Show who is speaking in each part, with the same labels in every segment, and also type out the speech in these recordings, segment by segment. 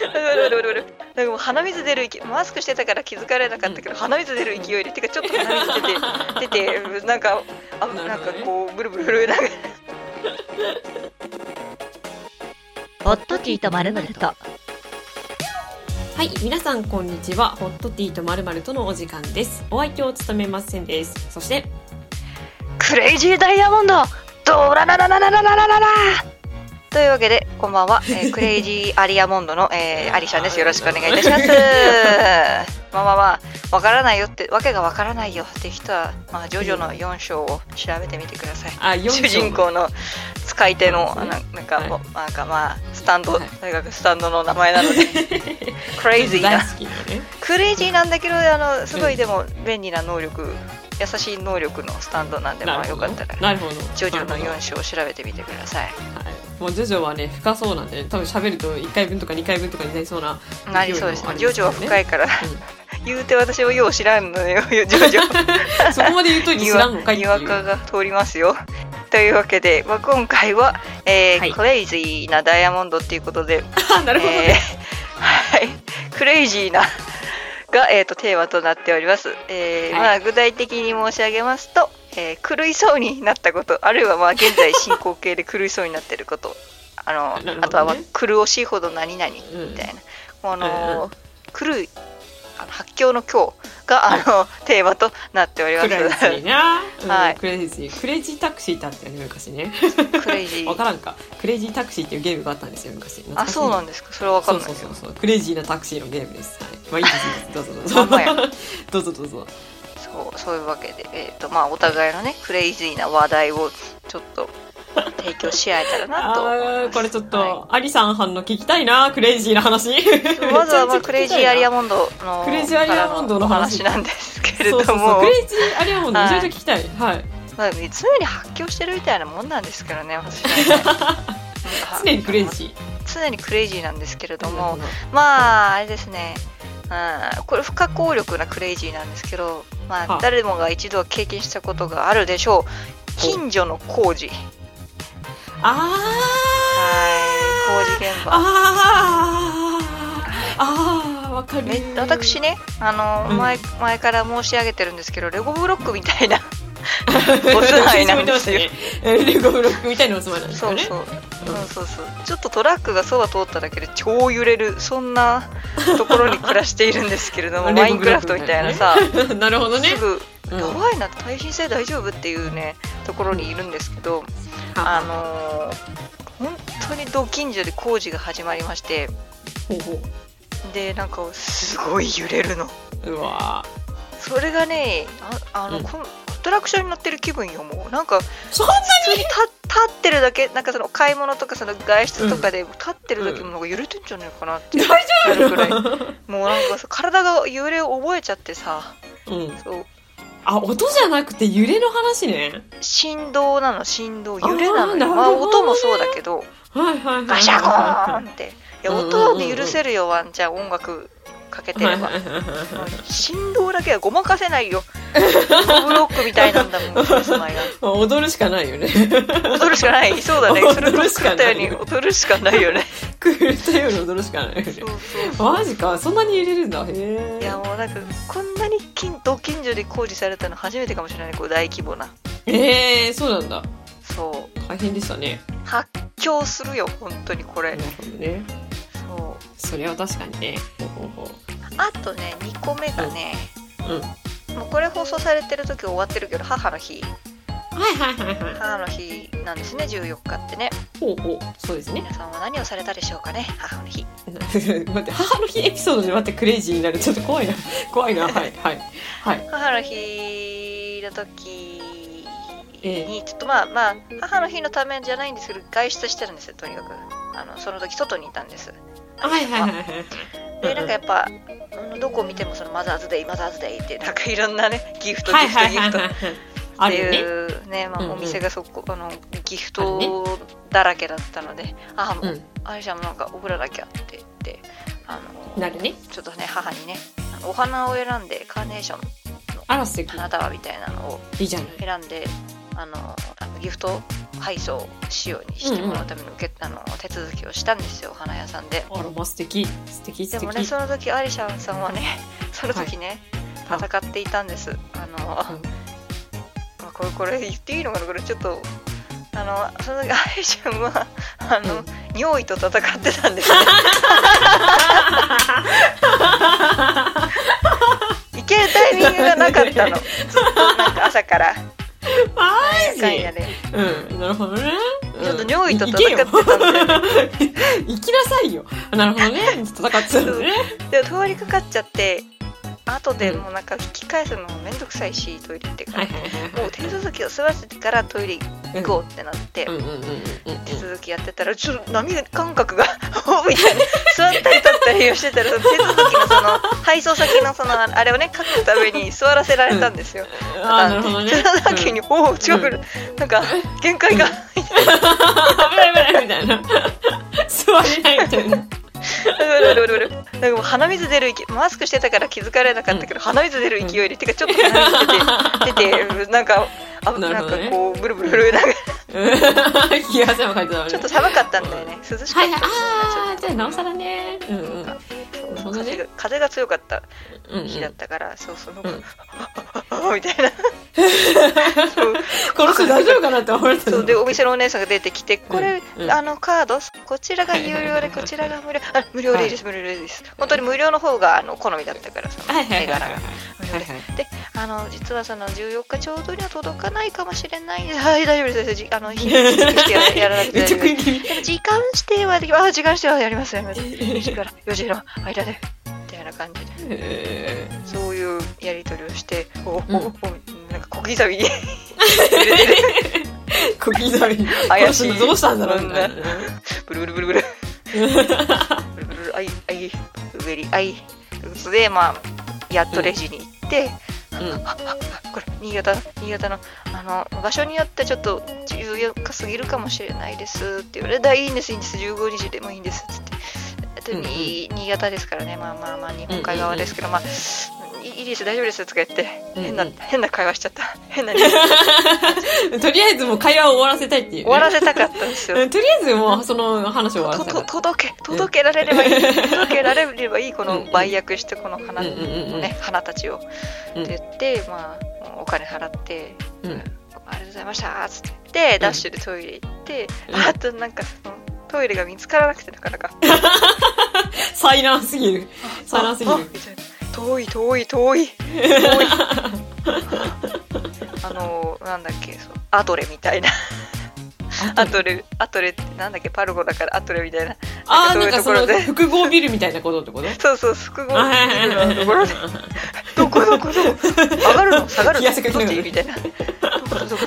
Speaker 1: なんかもう鼻水出る勢いマスクしてたから気づかれなかったけど、鼻水出る勢いでてかちょっと鼻水出て出てなんかあ
Speaker 2: なね
Speaker 1: なんかこうブルブル震えながら
Speaker 3: ホットティーとまるまると
Speaker 2: はい、皆さんこんにちは。ホットティーとまるまるとのお時間です。お相手を務めますせんです。そして、
Speaker 1: クレイジーダイヤモンドドララララララララララというわけでこんばんは、えー クレイジーアリアモンドの、えー、アリシャンです。よろしくお願いいたします。まあまあまあわからないよってわけがわからないよ。って人は、まあ、ジョジョの4章を調べてみてください。
Speaker 2: あ、4
Speaker 1: 主人公の使い手のななんか、
Speaker 2: はい。
Speaker 1: なんかまあスタンド、
Speaker 2: はい。
Speaker 1: 大学スタンドの名前なので。クレイジーな。
Speaker 2: ね。
Speaker 1: クレイジーなんだけどあのすごいでも便利な能力、優しい能力のスタンドなんでまあよかったら。ジョジョの
Speaker 2: なるほど
Speaker 1: 4章を調べてみてください。
Speaker 2: はい。もうジョジョはね、深そうなんで、多分喋ると1回分とか2回分とかになりそうな。
Speaker 1: なりそうですねジョジョは深いから
Speaker 2: う
Speaker 1: 言うて私をよう知らんのよ ジョジョ
Speaker 2: んそこまで言うと知らんのかい。
Speaker 1: にわかが通りますよというわけで、まあ、今回は、えー
Speaker 2: はい
Speaker 1: クレイジーなダイヤモンドっていうことで
Speaker 2: あ、なるほど
Speaker 1: えー
Speaker 2: ね。
Speaker 1: はい、クレイジーなが、えー、とテーマとなっております。えー
Speaker 2: はい
Speaker 1: まあ、具体的に申し上げますと、えー狂いそうになったこと、あるいはまあ現在進行形で狂いそうになっていること、あのあとはまあ狂おしいほど何々み
Speaker 2: うん
Speaker 1: たいな、あの
Speaker 2: うん
Speaker 1: 狂いあの発狂の今日があのテーマとなっております。
Speaker 2: クレイジーな。うん
Speaker 1: はい
Speaker 2: クレイジー。クレイジータクシーってあったよね、昔ね。
Speaker 1: クレイジ
Speaker 2: わ
Speaker 1: ー。
Speaker 2: からんか。クレイジータクシーっていうゲームがあったんですよ、昔。
Speaker 1: あ、そうなん
Speaker 2: で
Speaker 1: ですか。それはわかんない
Speaker 2: そう。そうそう。クレイジーなタクシーのゲームです。はい。まあいいです。どうぞどうぞ。どうぞどうぞ。
Speaker 1: そうそういうわけで、えーとまあ、お互いのねクレイジーな話題をちょっと提供し合えたらなと思い
Speaker 2: あ
Speaker 1: ます
Speaker 2: ーこれちょっと、
Speaker 1: は
Speaker 2: アリさん反応聞きたいな、クレイジーな話。
Speaker 1: いまずは、まあ、クレイジーアリアモンドの
Speaker 2: クレイジーアリアモンドの話
Speaker 1: なんですけれども
Speaker 2: そうそう。クレイジーアリアモンドめちゃめちゃ聞きたい。はい。
Speaker 1: まあ、常に発狂してるみたいなもんなんですけどね私はね
Speaker 2: 常にクレイジ
Speaker 1: 常にクレイジーなんですけれ
Speaker 2: ー。
Speaker 1: ども、まああれですねうんこれ不可抗力なクレイジーなんですけど、まあ
Speaker 2: は、あ。
Speaker 1: 誰もが一度は経験したことがあるでしょう。近所の工事。
Speaker 2: あ
Speaker 1: はい。工事現
Speaker 2: ー。
Speaker 1: 場。
Speaker 2: あー。あー、わかる。
Speaker 1: め私ねあの、
Speaker 2: うん。
Speaker 1: 前前から申し上げてるんですけどレゴブロックみたいな お住まいなんですよ。
Speaker 2: レゴブロックみたいなお住まいなんですよね。
Speaker 1: そうそう。そうそうそうちょっとトラックがそば通っただけで超揺れるそんなところに暮らしているんですけれども マインクラフトみたいなさ
Speaker 2: なるほどね
Speaker 1: す。ぐ
Speaker 2: うん。
Speaker 1: やばいな耐震性大丈夫っていうねところにいるんですけどあ。のー本当にど近所で工事が始まりましてでなんかすごい揺れるの。
Speaker 2: う。うわ
Speaker 1: それがねああの、トラクションに乗ってる気分よもう。なんか
Speaker 2: ーそんな
Speaker 1: に？立立ってるだけなんかその買い物とかその外出とかで立ってるだけでもなんか揺れてんじゃないかなって
Speaker 2: 大
Speaker 1: なるくらい。
Speaker 2: 丈
Speaker 1: もうなんかさ体が揺れを覚えちゃってさ。
Speaker 2: 夫うん。
Speaker 1: そう。
Speaker 2: あ、音じゃなくて揺れの話ね。
Speaker 1: 振動なの振動。揺れなのよ。まあ音もそうだけど。
Speaker 2: はいはいはい。
Speaker 1: ガシャコーンって。いや音はね許せるよワンちゃん。音楽かけてれば。振動だけはごまかせないよブロックみたいなんだもん 住まいが
Speaker 2: まあ踊るしかないよね。
Speaker 1: 踊るしかないそうだねそれ
Speaker 2: 踊るしかない
Speaker 1: 作ったように踊るしかないよね
Speaker 2: くれたように踊るしかないよね
Speaker 1: そう。そうそう
Speaker 2: マジか、そんなに入れるんだ。へえ。
Speaker 1: いやもうなんかこんなに近ど近所で工事されたの初めてかもしれないこう大規模な
Speaker 2: ええ、そうなんだ。
Speaker 1: そう
Speaker 2: 大変でしたね。
Speaker 1: 発狂するよ本当にこれ
Speaker 2: なるほどね。
Speaker 1: そう
Speaker 2: それは確かにね。ほうほうほ
Speaker 1: あとね2個目がね、
Speaker 2: う。うん。
Speaker 1: もうこれ放送されてる時終わってるけど母の日
Speaker 2: はいはいはいはい。
Speaker 1: 母の日なんですね14日ってね
Speaker 2: ほうほう。そうですね。
Speaker 1: 皆さんは何をされたでしょうかね母の日
Speaker 2: 待って、母の日エピソードで待ってクレイジーになる。ちょっと怖いな。怖いな。はいはい。はい。
Speaker 1: 母の日の時
Speaker 2: ええ
Speaker 1: にちょっとまあまあ母の日のためじゃないんですけど外出してるんですよとにかくあのその時外にいたんです
Speaker 2: はいはいはいはい。
Speaker 1: でなんかやっぱうんどこ見てもそのマザーズデイマザーズデイってなんかいろんなねギフトギ
Speaker 2: はい
Speaker 1: フトギフト。って。いうねまあ、
Speaker 2: うんうん
Speaker 1: お店がそこあのギフトだらけだったので、あもう、
Speaker 2: うん。
Speaker 1: あれじゃんなんか送らなきゃって言ってあの
Speaker 2: なるね。
Speaker 1: ちょっとね母にねあのお花を選んでカーネーション
Speaker 2: あら素敵。
Speaker 1: 花束みたいなのを。選んであのあのギフト配送しようにしてもらうための受け、あの手続きをしたんですよ花屋さんで。
Speaker 2: あらまあ素敵素敵素敵。
Speaker 1: でもねその時アリシャさんはねその時ね、
Speaker 2: はい。
Speaker 1: 戦っていたんです。あの、ま
Speaker 2: うん
Speaker 1: あこれこれ言っていいのかなこれちょっとあのその時アリシャンはあの、
Speaker 2: うん
Speaker 1: 尿意と戦ってたんですね。行けるタイミングがなかったの。ずっとなんか朝から
Speaker 2: マ
Speaker 1: なんかや
Speaker 2: ジ
Speaker 1: ね。
Speaker 2: うん。なるほどね。
Speaker 1: ちょっと尿意と戦ってたんだよ
Speaker 2: 行きなさいよ。なるほどね。戦ってたんだね。
Speaker 1: で通りかかっちゃって後でもうなんか引き返すのもめんどくさいしトイレ行ってから、もう手続きを済ませてからトイレ行こうってなって、
Speaker 2: うんうんうんうんうん。
Speaker 1: 手続きやってたらちょっと波感覚がみたいな。座ったり立ったりをしてたらその手続きのその配送先のそのあれをね書くために座らせられたんですよ。
Speaker 2: ああなるほどね。
Speaker 1: その時に、おお違う、なんか限界が。
Speaker 2: 危ない危ないみたいな。座れないみたいな
Speaker 1: なんかもう鼻水出るマスクしてたから気づかれなかったけど、鼻水出る勢いで、てかちょっと鼻水出て出てなんかあなんか
Speaker 2: なるほどね。
Speaker 1: こうブルブルブルなんか。ちょっと寒かったんだよね。涼しか
Speaker 2: はいはい
Speaker 1: ったんだよね。
Speaker 2: ああじゃあなおさらね。うんうん
Speaker 1: なんか
Speaker 2: なるほどね。
Speaker 1: 風が風が強かった
Speaker 2: うんうん
Speaker 1: 日だったから、そうそうなんか、
Speaker 2: うん。
Speaker 1: みたいな。そう
Speaker 2: この人大丈夫かなって思われた
Speaker 1: そうでお店のお姉さんが出てきてこれ、
Speaker 2: うん。うん
Speaker 1: あのカード？こちらが有料でこちらが無料。あ無料でいいです、無料でいいです本当に無料の方があの好みだったからその
Speaker 2: はいはいはいはい。
Speaker 1: 絵柄が無料で
Speaker 2: はいはい。
Speaker 1: であの実はその14日ちょうどには届かないかもしれない。ですはい大丈夫です。じあの日にちしてややらなくて 時間指定はできあ時間指定はやります。よ4 時から4時の間でみたいな感じで。
Speaker 2: え
Speaker 1: そういうやり取りをしておお、
Speaker 2: うん。
Speaker 1: おなんか小刻みに。
Speaker 2: 小刻み。に
Speaker 1: 怪しい。
Speaker 2: どうしたんだろうみたいな。
Speaker 1: ブルブルブルブル。ブルブルあいあいベリーあい。でまあやっとレジに行って、
Speaker 2: う
Speaker 1: これ新潟の新潟のあの場所によってちょっと14日過ぎるかもしれないですって言われていいんですいいんです。15日でもいいんですっつってえっと
Speaker 2: うんうん。
Speaker 1: に新潟ですからね。まあまあまあ日本海側ですけど、まあいいいです。大丈夫です。とか言って。変な、
Speaker 2: うんうん。
Speaker 1: 変な会話しちゃった。変な
Speaker 2: とりあえずもう会話を終わらせたいっていうね。
Speaker 1: 終わらせたかったんですよ。
Speaker 2: うんとりあえずもうその話を終わらせた
Speaker 1: 届け届けられればいい、届けられればいいこの売約してこの花,、ね、花たちを、
Speaker 2: うん
Speaker 1: って言って、まあ、お金払って、
Speaker 2: たうん。
Speaker 1: ありがとうございました。っつって言って、ダッシュでトイレ行って、
Speaker 2: うん。
Speaker 1: あとなんかそのトイレが見つからなくてなかなか。
Speaker 2: 災難すぎる。災難すぎる。
Speaker 1: 遠い遠い遠い。遠い。あのなんだっけそう。アトレみたいな。アトレ。アトレってなんだっけパルゴだからアトレみたいな。
Speaker 2: ああ
Speaker 1: そう
Speaker 2: ないんかその複合ビルみたいなことってこと？
Speaker 1: そうそう複合。
Speaker 2: あはいはいはい
Speaker 1: のところでどこどこどこ？上がるの？下がるの？どっちみたいな。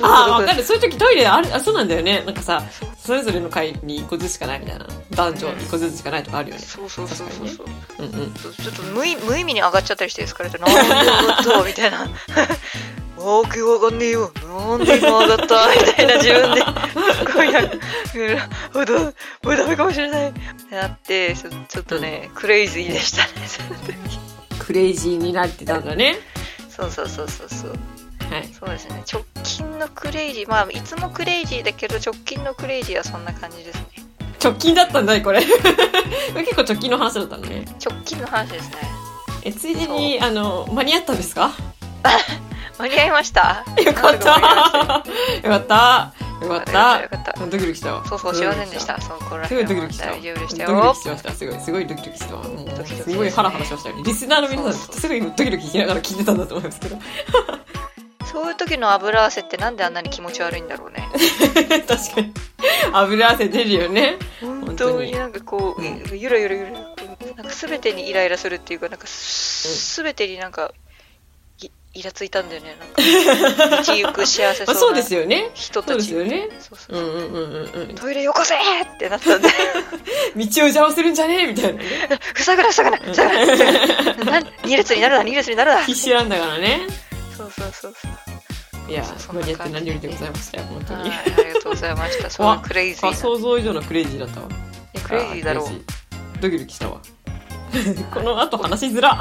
Speaker 2: ああ、わ
Speaker 1: どこ
Speaker 2: かる。そういう時トイレある、あ、そうなんだよね。なんかさ、それぞれの階に1個ずつしかないみたいな。男女1個ずつしかないとかあるよね。
Speaker 1: そうそうそうそうそう
Speaker 2: うんうん。
Speaker 1: ちょっと無意無意味に上がっちゃったりして疲れてなんで上がったみたいなわけわかんねえよなんで今上がったみたいな自分ですごいなんかうんもうだもうダメかもしれないってなってちょちょっとねクレイジーでしたねその時
Speaker 2: クレイジーになってたんだね。
Speaker 1: そうそうそうそうそう
Speaker 2: はい。
Speaker 1: そうですね直近のクレイジーまあいつもクレイジーだけど直近のクレイジーはそんな感じですね
Speaker 2: 直近だったんだい、これ。結構直近の話だったのね。
Speaker 1: 直近の話ですね
Speaker 2: え、ついでに、あの、間に合ったんですか？
Speaker 1: 間に合いました？
Speaker 2: よかった。よかった。よかった。ドキドキしたわ。
Speaker 1: そうそう、すいませんでした。そう、これ
Speaker 2: すごいドキドキした。
Speaker 1: 大丈夫でした
Speaker 2: ドキド
Speaker 1: よ
Speaker 2: キ。しました。すごい、すごいドキドキしたすごいハラハラしましたよ。リスナーの皆さん、すごいドキドキしながら聞いてたんだと思いますけど。
Speaker 1: そういう時の油汗ってなんであんなに気持ち悪いんだろうね。
Speaker 2: 確かに。油汗出るよね。
Speaker 1: 本当になんかこう、
Speaker 2: うん
Speaker 1: ゆらゆらゆらなんか全てにイライラするっていうか、なんかす全てになんか、いイラついたんだよね。なんか、道行く幸せ
Speaker 2: まあ、
Speaker 1: そな
Speaker 2: そううですよね。
Speaker 1: 人たち
Speaker 2: そうです。よね。
Speaker 1: そうそううん
Speaker 2: うんうんうんうん。
Speaker 1: トイレよこせってなったんで、
Speaker 2: 道を邪魔するんじゃね？えみたいなね。
Speaker 1: 塞ぐな塞ぐな塞ぐな塞ぐなな二列になるな二列になるな
Speaker 2: 必死なんだからね。
Speaker 1: そうそうそうそう。
Speaker 2: いや
Speaker 1: そ、
Speaker 2: に合って何よりでございましたよ、本当
Speaker 1: はい、
Speaker 2: に。
Speaker 1: ありがとうございました。そうクレイジー。
Speaker 2: 想像以上のクレイジーだったわ。
Speaker 1: いやクレイジーだろう
Speaker 2: ドキドキしたわ。この後話しづら。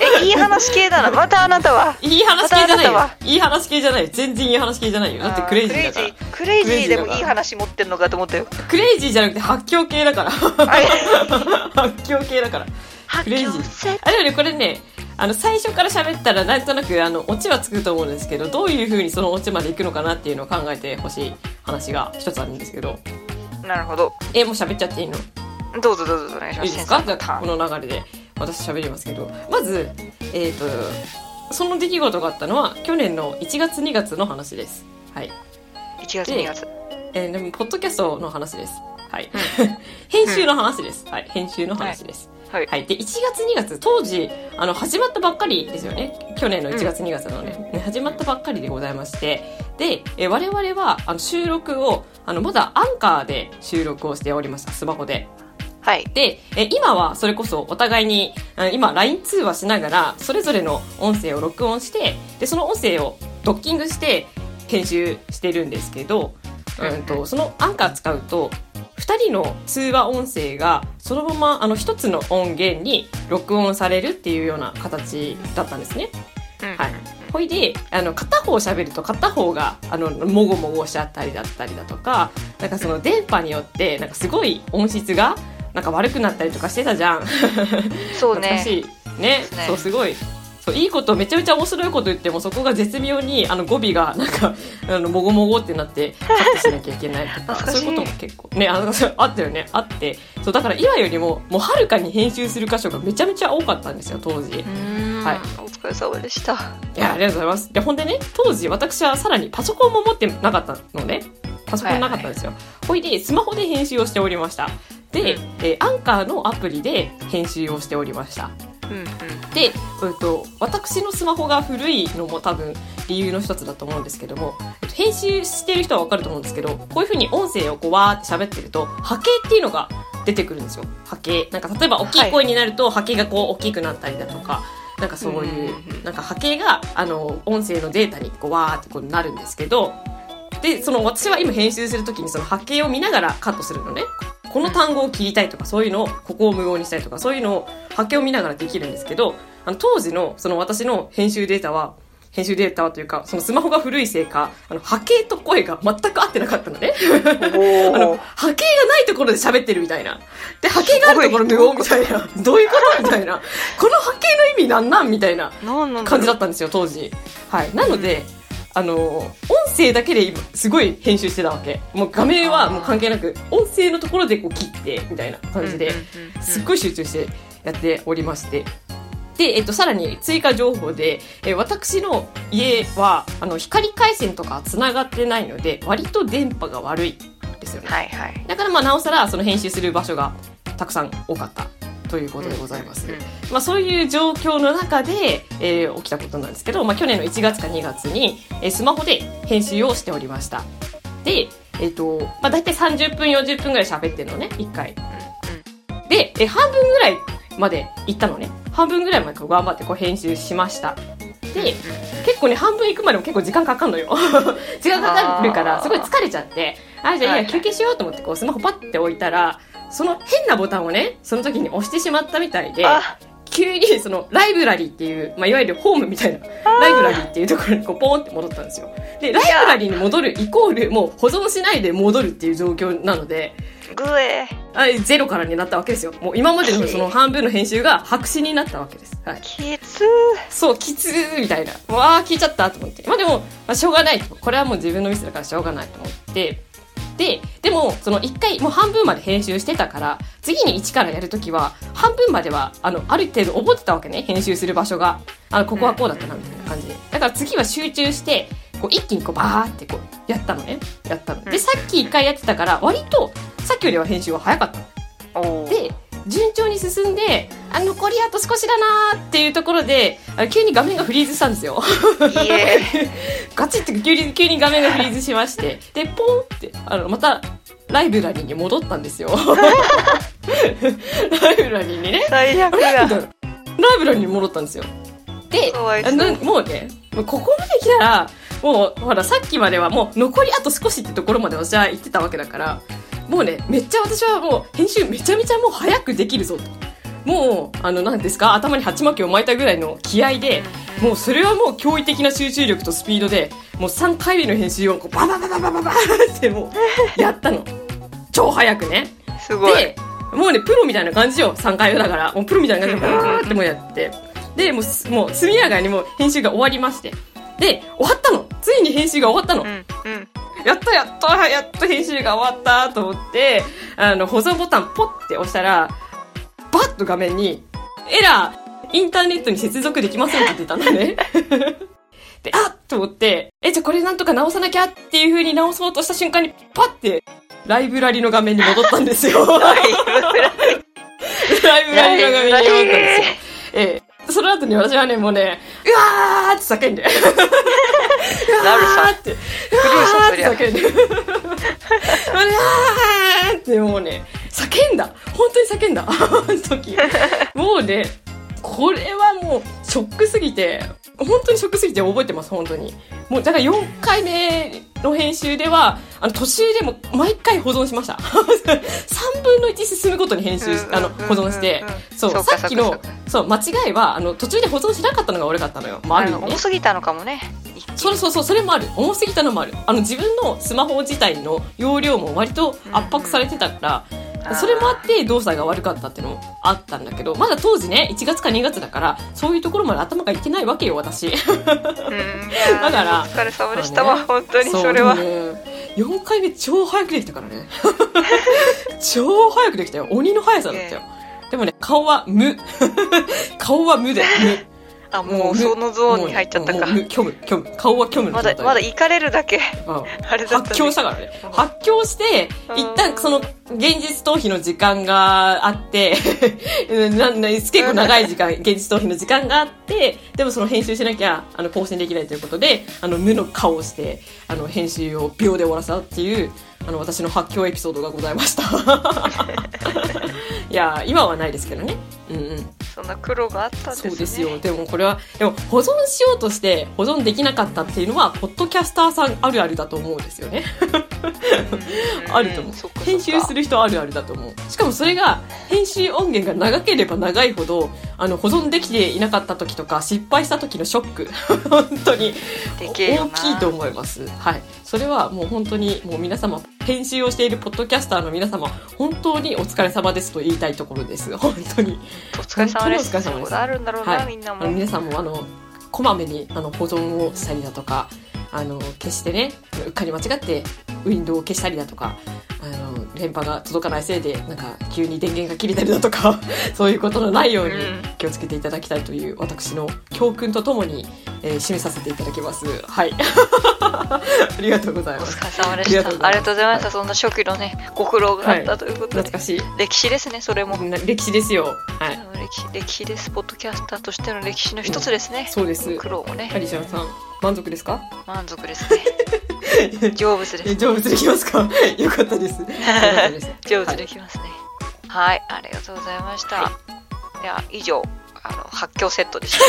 Speaker 1: え、いい話系だな。またあなたは。
Speaker 2: いい話系じゃないよ。いい話系じゃないよ。全然いい話系じゃないよ。だってクレイジーだから。
Speaker 1: クレイジーでもいい話持ってんのかと思ったよ。
Speaker 2: クレイジーじゃなくて発狂系だから。
Speaker 1: はい。
Speaker 2: 発狂系だから。
Speaker 1: 発
Speaker 2: クレイジーあ、でもね、これね、あの、最初から喋ったら、なんとなく、あの、オチはつくと思うんですけど、どういう風にそのオチまで行くのかなっていうのを考えてほしい話が一つあるんですけど。
Speaker 1: なるほど。
Speaker 2: え、もう喋っちゃっていいの？
Speaker 1: どうぞどうぞお願いします。
Speaker 2: いいですかじゃあ、この？流れで私喋りますけど。まず、えっ、と、その出来事があったのは、去年の1月2月の話です。はい。
Speaker 1: 1月2月。
Speaker 2: えーでも、ポッドキャストの話です。はい。編集の話です。はい。編集の話です。
Speaker 1: はい。
Speaker 2: はい。で、1月2月、当時、あの、始まったばっかりですよね。去年の1月2月のね、ね始まったばっかりでございまして。で、えー我々は、あの、収録を、あの、まだアンカーで収録をしておりました。スマホで。
Speaker 1: はい。
Speaker 2: で、え今はそれこそお互いに、あ今 LINE 通話しながら、それぞれの音声を録音して、で、その音声をドッキングして編集してるんですけど、うんと、そのアンカー使うと、二人の通話音声がそのままあの一つの音源に録音されるっていうような形だったんですね。
Speaker 1: うん
Speaker 2: はい。ほいで、あの、片方喋ると片方が、あの、もごもごしちゃったりだったりだとか、なんかその電波によって、なんかすごい音質が、なんか悪くなったりとかしてたじゃん。
Speaker 1: そうね。
Speaker 2: い。ね
Speaker 1: ね
Speaker 2: そう、すごい。そう、いいこと、めちゃめちゃ面白いこと言っても、そこが絶妙に、あの、語尾が、なんか、あの、もごもごってなって、カットしなきゃいけないとか、そういうことも結構、ね、あの、あったよね、あって。そう、だから今よりも、もうはるかに編集する箇所がめちゃめちゃ多かったんですよ、当時。はい
Speaker 1: お疲れ様でした。
Speaker 2: いや、ありがとうございます。で、ほんでね、当時私はさらにパソコンも持ってなかったのね。パソコンなかったんですよ。ほいで、スマホで編集をしておりました。で、
Speaker 1: うん
Speaker 2: えーアンカーのアプリで編集をしておりました。
Speaker 1: うんうん。
Speaker 2: で、えっと、私のスマホが古いのも多分理由の一つだと思うんですけども、えっと、編集してる人はわかると思うんですけど、こういう風に音声をこうわーって喋ってると、波形っていうのが出てくるんですよ。波形。なんか例えば大きい声になると波形がこう大きくなったりだとか、なんかそういうなんか波形が、あの、音声のデータにこうわーってこうなるんですけど、で、その私は今編集するときにその波形を見ながらカットするのね。この単語を切りたいとか、そういうのを、ここを無音にしたいとか、そういうのを波形を見ながらできるんですけど、あの、当時のその私の編集データは、編集データはというか、そのスマホが古いせいか、あの、波形と声が全く合ってなかったのね。あの、波形がないところで喋ってるみたいな。で、波形があるところ無音みたいな。どういうこと？みたいな。この波形の意味なんなん？みたいな。感じだったんですよ、当時。はい。なので、あの、音声だけで今、すごい編集してたわけ。もう画面はもう関係なく、音声のところでこう切って、みたいな感じで、すっごい集中してやっておりまして。で、えっと、さらに追加情報で、えー私の家は、あの、光回線とか繋がってないので、割と電波が悪いですよね。
Speaker 1: はいはい。
Speaker 2: だからまあ、なおさら、その編集する場所がたくさん多かったということでございます。
Speaker 1: うん
Speaker 2: まあ、そういう状況の中で、えー起きたことなんですけど、まあ、去年の1月か2月に、えースマホで編集をしておりました。で、えっ、と、まあ、大体30分、40分ぐらい喋ってるのね、1回。で、えー半分ぐらいまで行ったのね。半分ぐらいまでこう頑張ってこう編集しました。で、結構ね、半分行くまでも結構時間かかんのよ。時間かかるから、すごい疲れちゃって、あ、じゃあいいや、休憩しようと思ってこうスマホパッて置いたら、その変なボタンをね、その時に押してしまったみたいで、
Speaker 1: あ、
Speaker 2: 急にそのライブラリーっていう、まあ、いわゆるホームみたいなライブラリーっていうところにこうポーンって戻ったんですよ。で、ライブラリーに戻るイコールもう保存しないで戻るっていう状況なので、
Speaker 1: グエ
Speaker 2: あゼロからになったわけですよ。もう今までのその半分の編集が白紙になったわけです。はい。
Speaker 1: きつ
Speaker 2: そう、きつーみたいな。わー、聞いちゃったと思って。まあでも、まあ、しょうがないと。これはもう自分のミスだからしょうがないと思って。で、でも、その一回、もう半分まで編集してたから、次に一からやるときは、半分までは、あの、ある程度覚えてたわけね。編集する場所が。あの、ここはこうだったな、みたいな感じで。だから次は集中して、こう一気にこうバーってこう、やったのね。やったの。で、
Speaker 1: うん
Speaker 2: さっき一回やってたから、割と、さっきよりは編集は早かったの。順調に進んであ残りあと少しだなーっていうところであ急に画面がフリーズしたんですよ。ガチって急に急に画面がフリーズしまして。でポンってあのまたライブラリーに戻ったんですよ。ライブラリーにね。
Speaker 1: 最悪だ。
Speaker 2: ライブラリーに戻ったんですよ。でもうねここまで来たらもうほらさっきまではもう残りあと少しってところまで私は言ってたわけだからもうねめっちゃ私はもう編集めちゃめちゃもう早くできるぞともうあの何ですか頭に鉢巻きを巻いたぐらいの気合で、もうそれはもう驚異的な集中力とスピードでもう3回目の編集をこうバババババババってもうやったの超早くね
Speaker 1: すごい。
Speaker 2: でもうねプロみたいな感じよ3回目だからもうプロみたいな感じでバーってもうやってでもうすもう速やかにもう編集が終わりましてで終わったのついに編集が終わったの、
Speaker 1: うん。うん。
Speaker 2: やったやったやっと編集が終わったと思って、あの、保存ボタンポッて押したら、バッと画面に、エラー、インターネットに接続できませんって出たのね。で、あっと思って、え、じゃあこれなんとか直さなきゃっていう風に直そうとした瞬間に、パッて、ライブラリの画面に戻ったんですよ。ライブラリの画面に戻ったんですよ。ええ。その後に私はね、もうね、うわーって叫んで。
Speaker 1: なるさ
Speaker 2: って。うわーって叫んで。うわーってもうね、叫んだ。本当に叫んだ。あの時。もうね、これはもうショックすぎて、本当にショックすぎて覚えてます、本当に。もうだから4回目の編集では、あの途中でも毎回保存しました。3分の1進むごとに編集し、あの、保存して。そう、さっきの
Speaker 1: そう
Speaker 2: 間違いは、あの、途中で保存しなかったのが悪かったのよ。まあ、あるね
Speaker 1: 重すぎたのかもね。
Speaker 2: そうそうそう、それもある。重すぎたのもある。あの、自分のスマホ自体の容量も割と圧迫されてたから、それもあって動作が悪かったっていうのもあったんだけど、まだ当時ね、1月か2月だから、そういうところまで頭がいってないわけよ、私。だから
Speaker 1: お疲れ様でしたわ、
Speaker 2: まあね
Speaker 1: 本当に
Speaker 2: そ
Speaker 1: れは。
Speaker 2: でもね4回目超早くできたからね。超早くできたよ。鬼の速さだったよ。でもね、顔は無。顔は無で、無。
Speaker 1: あ、もうそのゾーンに入っちゃったか
Speaker 2: 虚無、虚無。顔は虚無の
Speaker 1: まだ。まだ行かれるだけ、
Speaker 2: うん
Speaker 1: あれだった
Speaker 2: 発狂したからね。発狂して、
Speaker 1: うん
Speaker 2: 一旦その現実逃避の時間があって、なな結構長い時間、現実逃避の時間があって、でもその編集しなきゃ、あの、更新できないということで、あの、無の顔をして、あの、編集を秒で終わらせたっていう、あの、私の発狂エピソードがございました。いや、今はないですけどね。うんうん。
Speaker 1: そんな苦労があったんですね。
Speaker 2: そうですよ。でもこれは、でも保存しようとして保存できなかったっていうのは、ポッドキャスターさんあるあるだと思うんですよね。
Speaker 1: うん。
Speaker 2: あると思う
Speaker 1: そっかそっか
Speaker 2: 編集する人あるあるだと思う。しかもそれが、編集音源が長ければ長いほど、あの、保存できていなかった時とか、失敗した時のショック、本当に大きいと思います。はい。それはもう本当に、もう皆様、編集をしているポッドキャスターの皆様、本当にお疲れ様ですと言いたいところです。本当に。
Speaker 1: お疲れ様です。
Speaker 2: 本当にお疲れ様です
Speaker 1: あるんだろうな、
Speaker 2: はい
Speaker 1: みんなも。
Speaker 2: 皆さんもあのこまめにあの保存をしたりだとかあの消してねうっかり間違ってウィンドウを消したりだとかあの電波が届かないせいでなんか急に電源が切れたりだとか そういうことのないように
Speaker 1: うん。
Speaker 2: 気をつけていただきたいという私の教訓とともに、えー締めさせていただきます。はい。ありがとうござい
Speaker 1: お
Speaker 2: ます。
Speaker 1: 疲れ様でした。ありがとうございました。そんな初期のね、ご苦労があったということで。
Speaker 2: 懐かしい。
Speaker 1: 歴史ですね、それも。
Speaker 2: な歴史ですよ。はい
Speaker 1: 歴史歴史です。ポッドキャスターとしての歴史の一つですね。
Speaker 2: そうです
Speaker 1: 苦労もね
Speaker 2: ア、リシャンさん満足ですか？
Speaker 1: 満足ですね。成仏です。
Speaker 2: え成仏できますか？よかったですよかったです
Speaker 1: 成仏できますね。はい、ありがとうございました。では、以上、あの、発狂セットでした。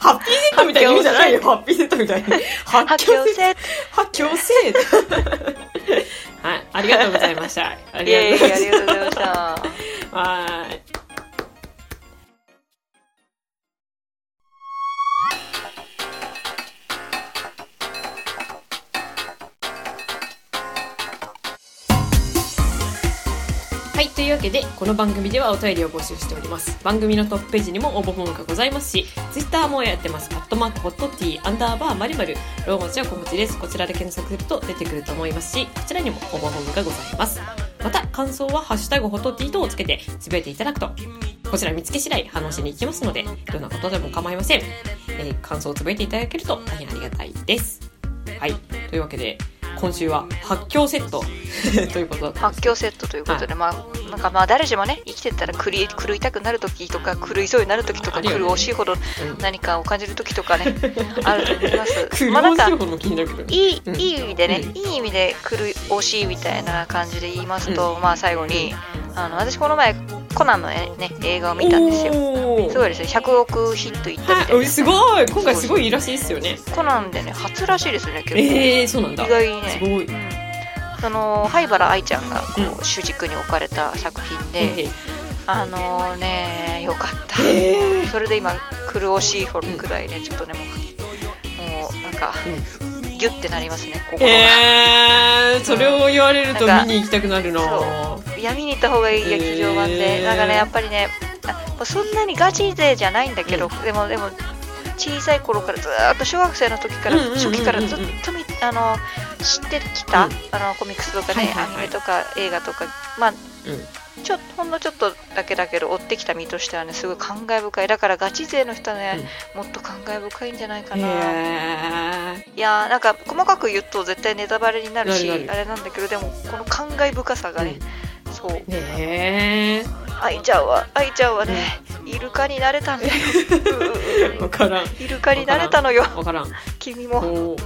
Speaker 2: ハッピーセットみたいな意味じゃないよ。ハッピーセットみたいに。発
Speaker 1: 発
Speaker 2: 狂セッ
Speaker 1: 狂セット。
Speaker 2: ト。発狂セット。はい。ありがとうございました。あ
Speaker 1: イエーイ、あり
Speaker 2: い
Speaker 1: がとうございました。
Speaker 2: はーい。けで、この番組ではお便りを募集しております。番組のトップページにも応募フォームがございますし、ツイッターもやってます。パットマークホットティーアンダーバーまるまるローマ字は小文字です。こちらで検索すると出てくると思いますし、こちらにも応募フォームがございます。また、感想はハッシュタグホットティーとつけてつぶやいていただくと、こちら見つけ次第反応しに行きますので、どんなことでも構いません。えー感想をつぶやいていただけると大変ありがたいです。はい。というわけで、今週は発狂セット ということです
Speaker 1: 発狂セットということで、まあ、なんかまあ誰しもね、生きてったら狂い狂いたくなる時とか、狂いそうになる時とか、
Speaker 2: ね。
Speaker 1: 狂おしいほど
Speaker 2: うん。
Speaker 1: 何かを感じる時とかね、あると思います。
Speaker 2: 苦
Speaker 1: まあなんか
Speaker 2: い。
Speaker 1: いい
Speaker 2: うん。
Speaker 1: いい意味でね、
Speaker 2: うん。
Speaker 1: いい意味で狂い惜しいみたいな感じで言いますと、まあ最後にあの私この前コナンの、ね、映画を見たんですよ。すごいですね100億ヒットいったみたい
Speaker 2: はい、
Speaker 1: な
Speaker 2: すごい。今回すごいいいらしいですよね。
Speaker 1: コナンでね初らしいですね結構、
Speaker 2: えー、そうなんだ。
Speaker 1: 意外にね。
Speaker 2: すごい。
Speaker 1: うんその灰原愛ちゃんがこう、
Speaker 2: う
Speaker 1: 主軸に置かれた作品で、
Speaker 2: え
Speaker 1: あのねよかった。
Speaker 2: へえ。
Speaker 1: それで今苦しいほくらいねちょっとねもうもうなんかギュッてなりますね心が、
Speaker 2: えー、それを言われると見に行きたくなるな。
Speaker 1: そう。いや見に行った方がいい劇場版で、
Speaker 2: へー
Speaker 1: だからねやっぱりねそんなにガチ勢じゃないんだけど、でもでも小さい頃からずーっと小学生の時から、
Speaker 2: うんうんうんうん。
Speaker 1: 初期からずっと見あの知ってきた、
Speaker 2: うん。
Speaker 1: あのコミックスとかね、
Speaker 2: はいはいはい。
Speaker 1: アニメとか映画とかまあ
Speaker 2: うん。
Speaker 1: ちょほんのちょっとだけだけど追ってきた身としてはねすごい感慨深い。だからガチ勢の人はね、もっと感慨深いんじゃないかな、
Speaker 2: へ
Speaker 1: いやーなんか細かく言うと絶対ネタバレになるしあれなんだけどでもこの感慨深さがね、そう。
Speaker 2: え。ね
Speaker 1: 愛ちゃんは愛ちゃんはね、イルカになれたんだよ。
Speaker 2: え分からん。
Speaker 1: イルカになれたのよ。
Speaker 2: 分からん。
Speaker 1: 君も。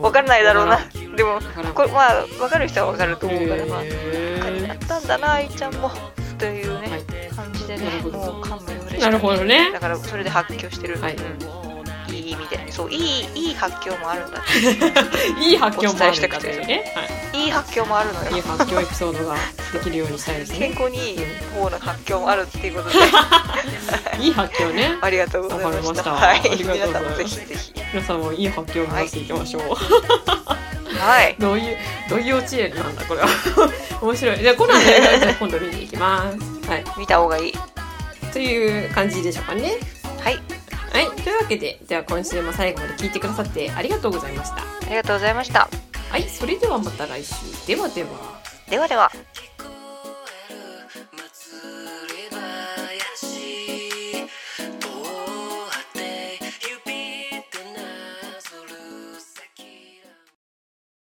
Speaker 1: 分かんないだろうな。
Speaker 2: わ
Speaker 1: でもこれまあ分かる人は分かると思うからまあイ
Speaker 2: へ
Speaker 1: ルカになったんだな愛ちゃんも。というね、
Speaker 2: はい。
Speaker 1: 感じでねもう感無量でした。
Speaker 2: なるほどね。
Speaker 1: だからそれで発狂してる、
Speaker 2: はい。
Speaker 1: うん、いい意味で。そういいいい発狂もあるんだ
Speaker 2: いい発狂もあるかというね、はい。
Speaker 1: いい発狂もあるのよ。
Speaker 2: い、い発狂エピソードができるようにしたいです
Speaker 1: 健
Speaker 2: ね
Speaker 1: 康にいい方の発狂もあるっていうことで。
Speaker 2: いい発狂ね。
Speaker 1: ありがとうございまし
Speaker 2: た。た。
Speaker 1: はい。皆さんもぜひぜひ。
Speaker 2: 皆さんもいい発狂を目指していきましょう、
Speaker 1: はい
Speaker 2: どういうどういう幼稚園なんだこれは。面白い。じゃあコナンの映画じゃあ 今度見に行きます。はい。
Speaker 1: 見た方がいい。
Speaker 2: という感じでしょうかね。
Speaker 1: はい。
Speaker 2: はい。というわけででは今週も最後まで聞いてくださってありがとうございました。
Speaker 1: ありがとうございました。
Speaker 2: はい。それではまた来週。ではでは。
Speaker 1: ではでは